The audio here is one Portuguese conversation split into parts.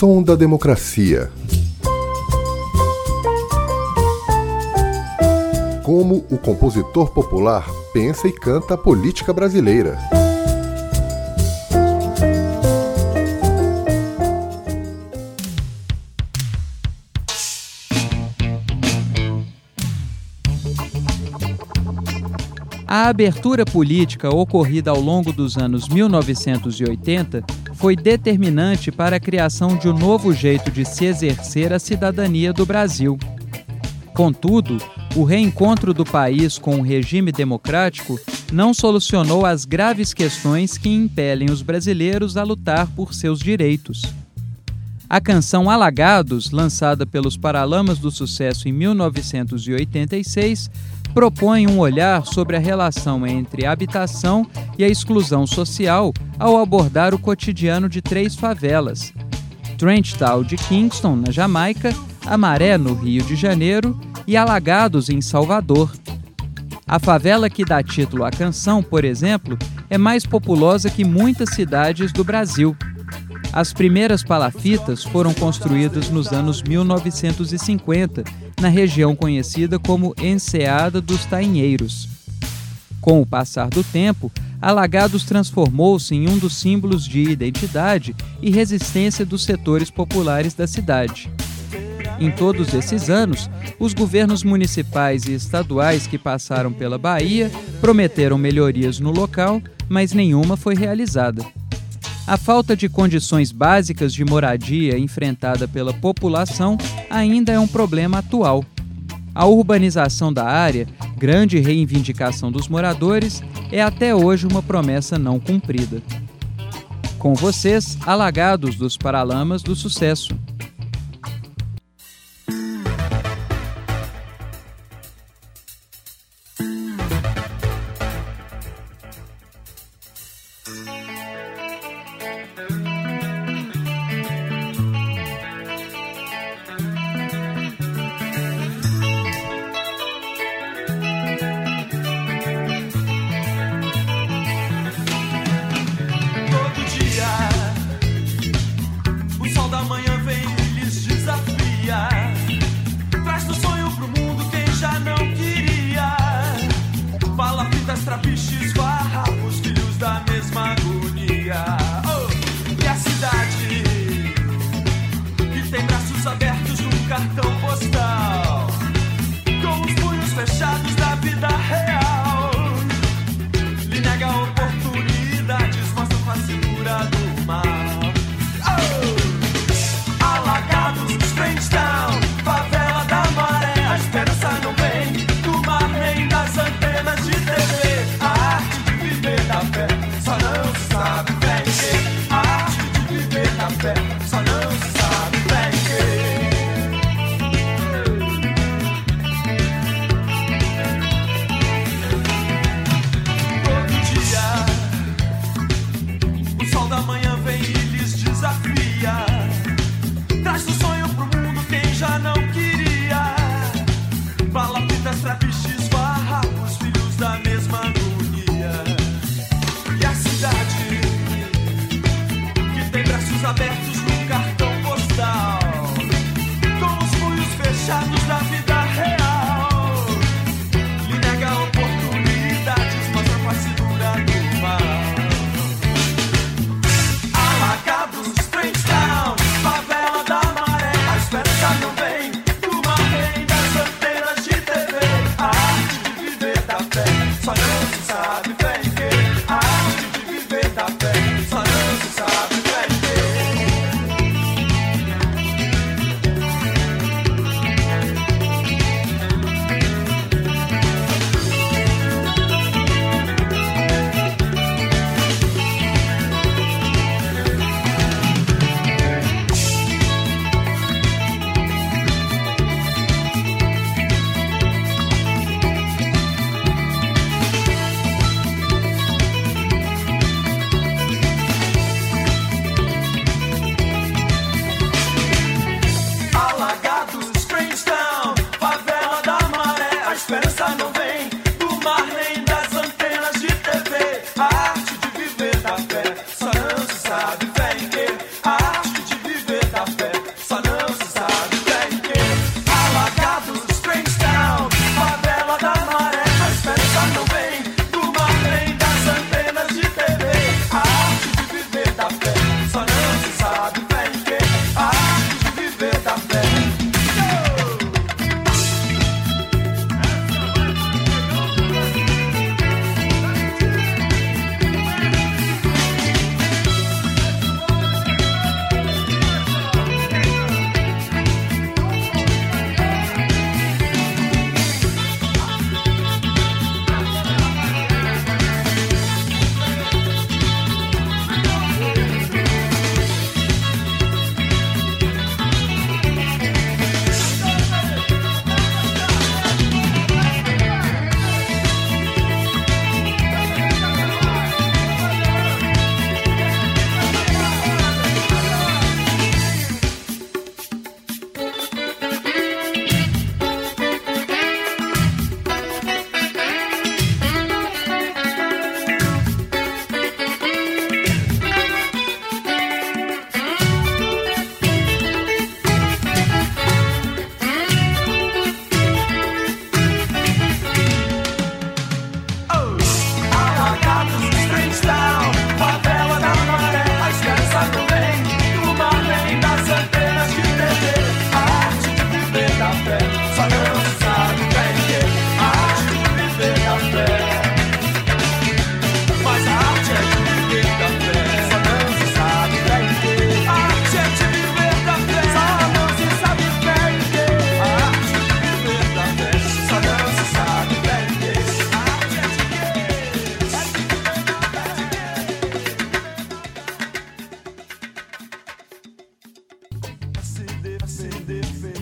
som da democracia. Como o compositor popular pensa e canta a política brasileira. A abertura política ocorrida ao longo dos anos 1980 foi determinante para a criação de um novo jeito de se exercer a cidadania do Brasil. Contudo, o reencontro do país com o regime democrático não solucionou as graves questões que impelem os brasileiros a lutar por seus direitos. A canção Alagados, lançada pelos Paralamas do Sucesso em 1986, propõe um olhar sobre a relação entre a habitação e a exclusão social ao abordar o cotidiano de três favelas: Trenchtown de Kingston, na Jamaica, Amaré, no Rio de Janeiro e Alagados, em Salvador. A favela que dá título à canção, por exemplo, é mais populosa que muitas cidades do Brasil. As primeiras palafitas foram construídas nos anos 1950 na região conhecida como Enseada dos Tainheiros. Com o passar do tempo, Alagados transformou-se em um dos símbolos de identidade e resistência dos setores populares da cidade. Em todos esses anos, os governos municipais e estaduais que passaram pela Bahia prometeram melhorias no local, mas nenhuma foi realizada. A falta de condições básicas de moradia enfrentada pela população ainda é um problema atual. A urbanização da área, grande reivindicação dos moradores, é até hoje uma promessa não cumprida. Com vocês, Alagados dos Paralamas do Sucesso. fechados da vida real. Stop it.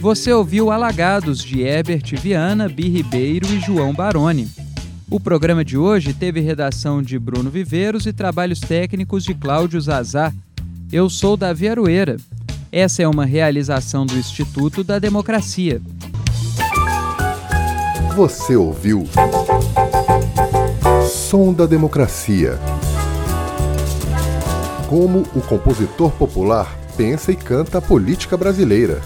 Você ouviu Alagados de Herbert Viana, Bi Ribeiro e João Baroni. O programa de hoje teve redação de Bruno Viveiros e trabalhos técnicos de Cláudio Zazá. Eu sou Davi Aroeira. Essa é uma realização do Instituto da Democracia. Você ouviu Som da Democracia. Como o compositor popular pensa e canta a política brasileira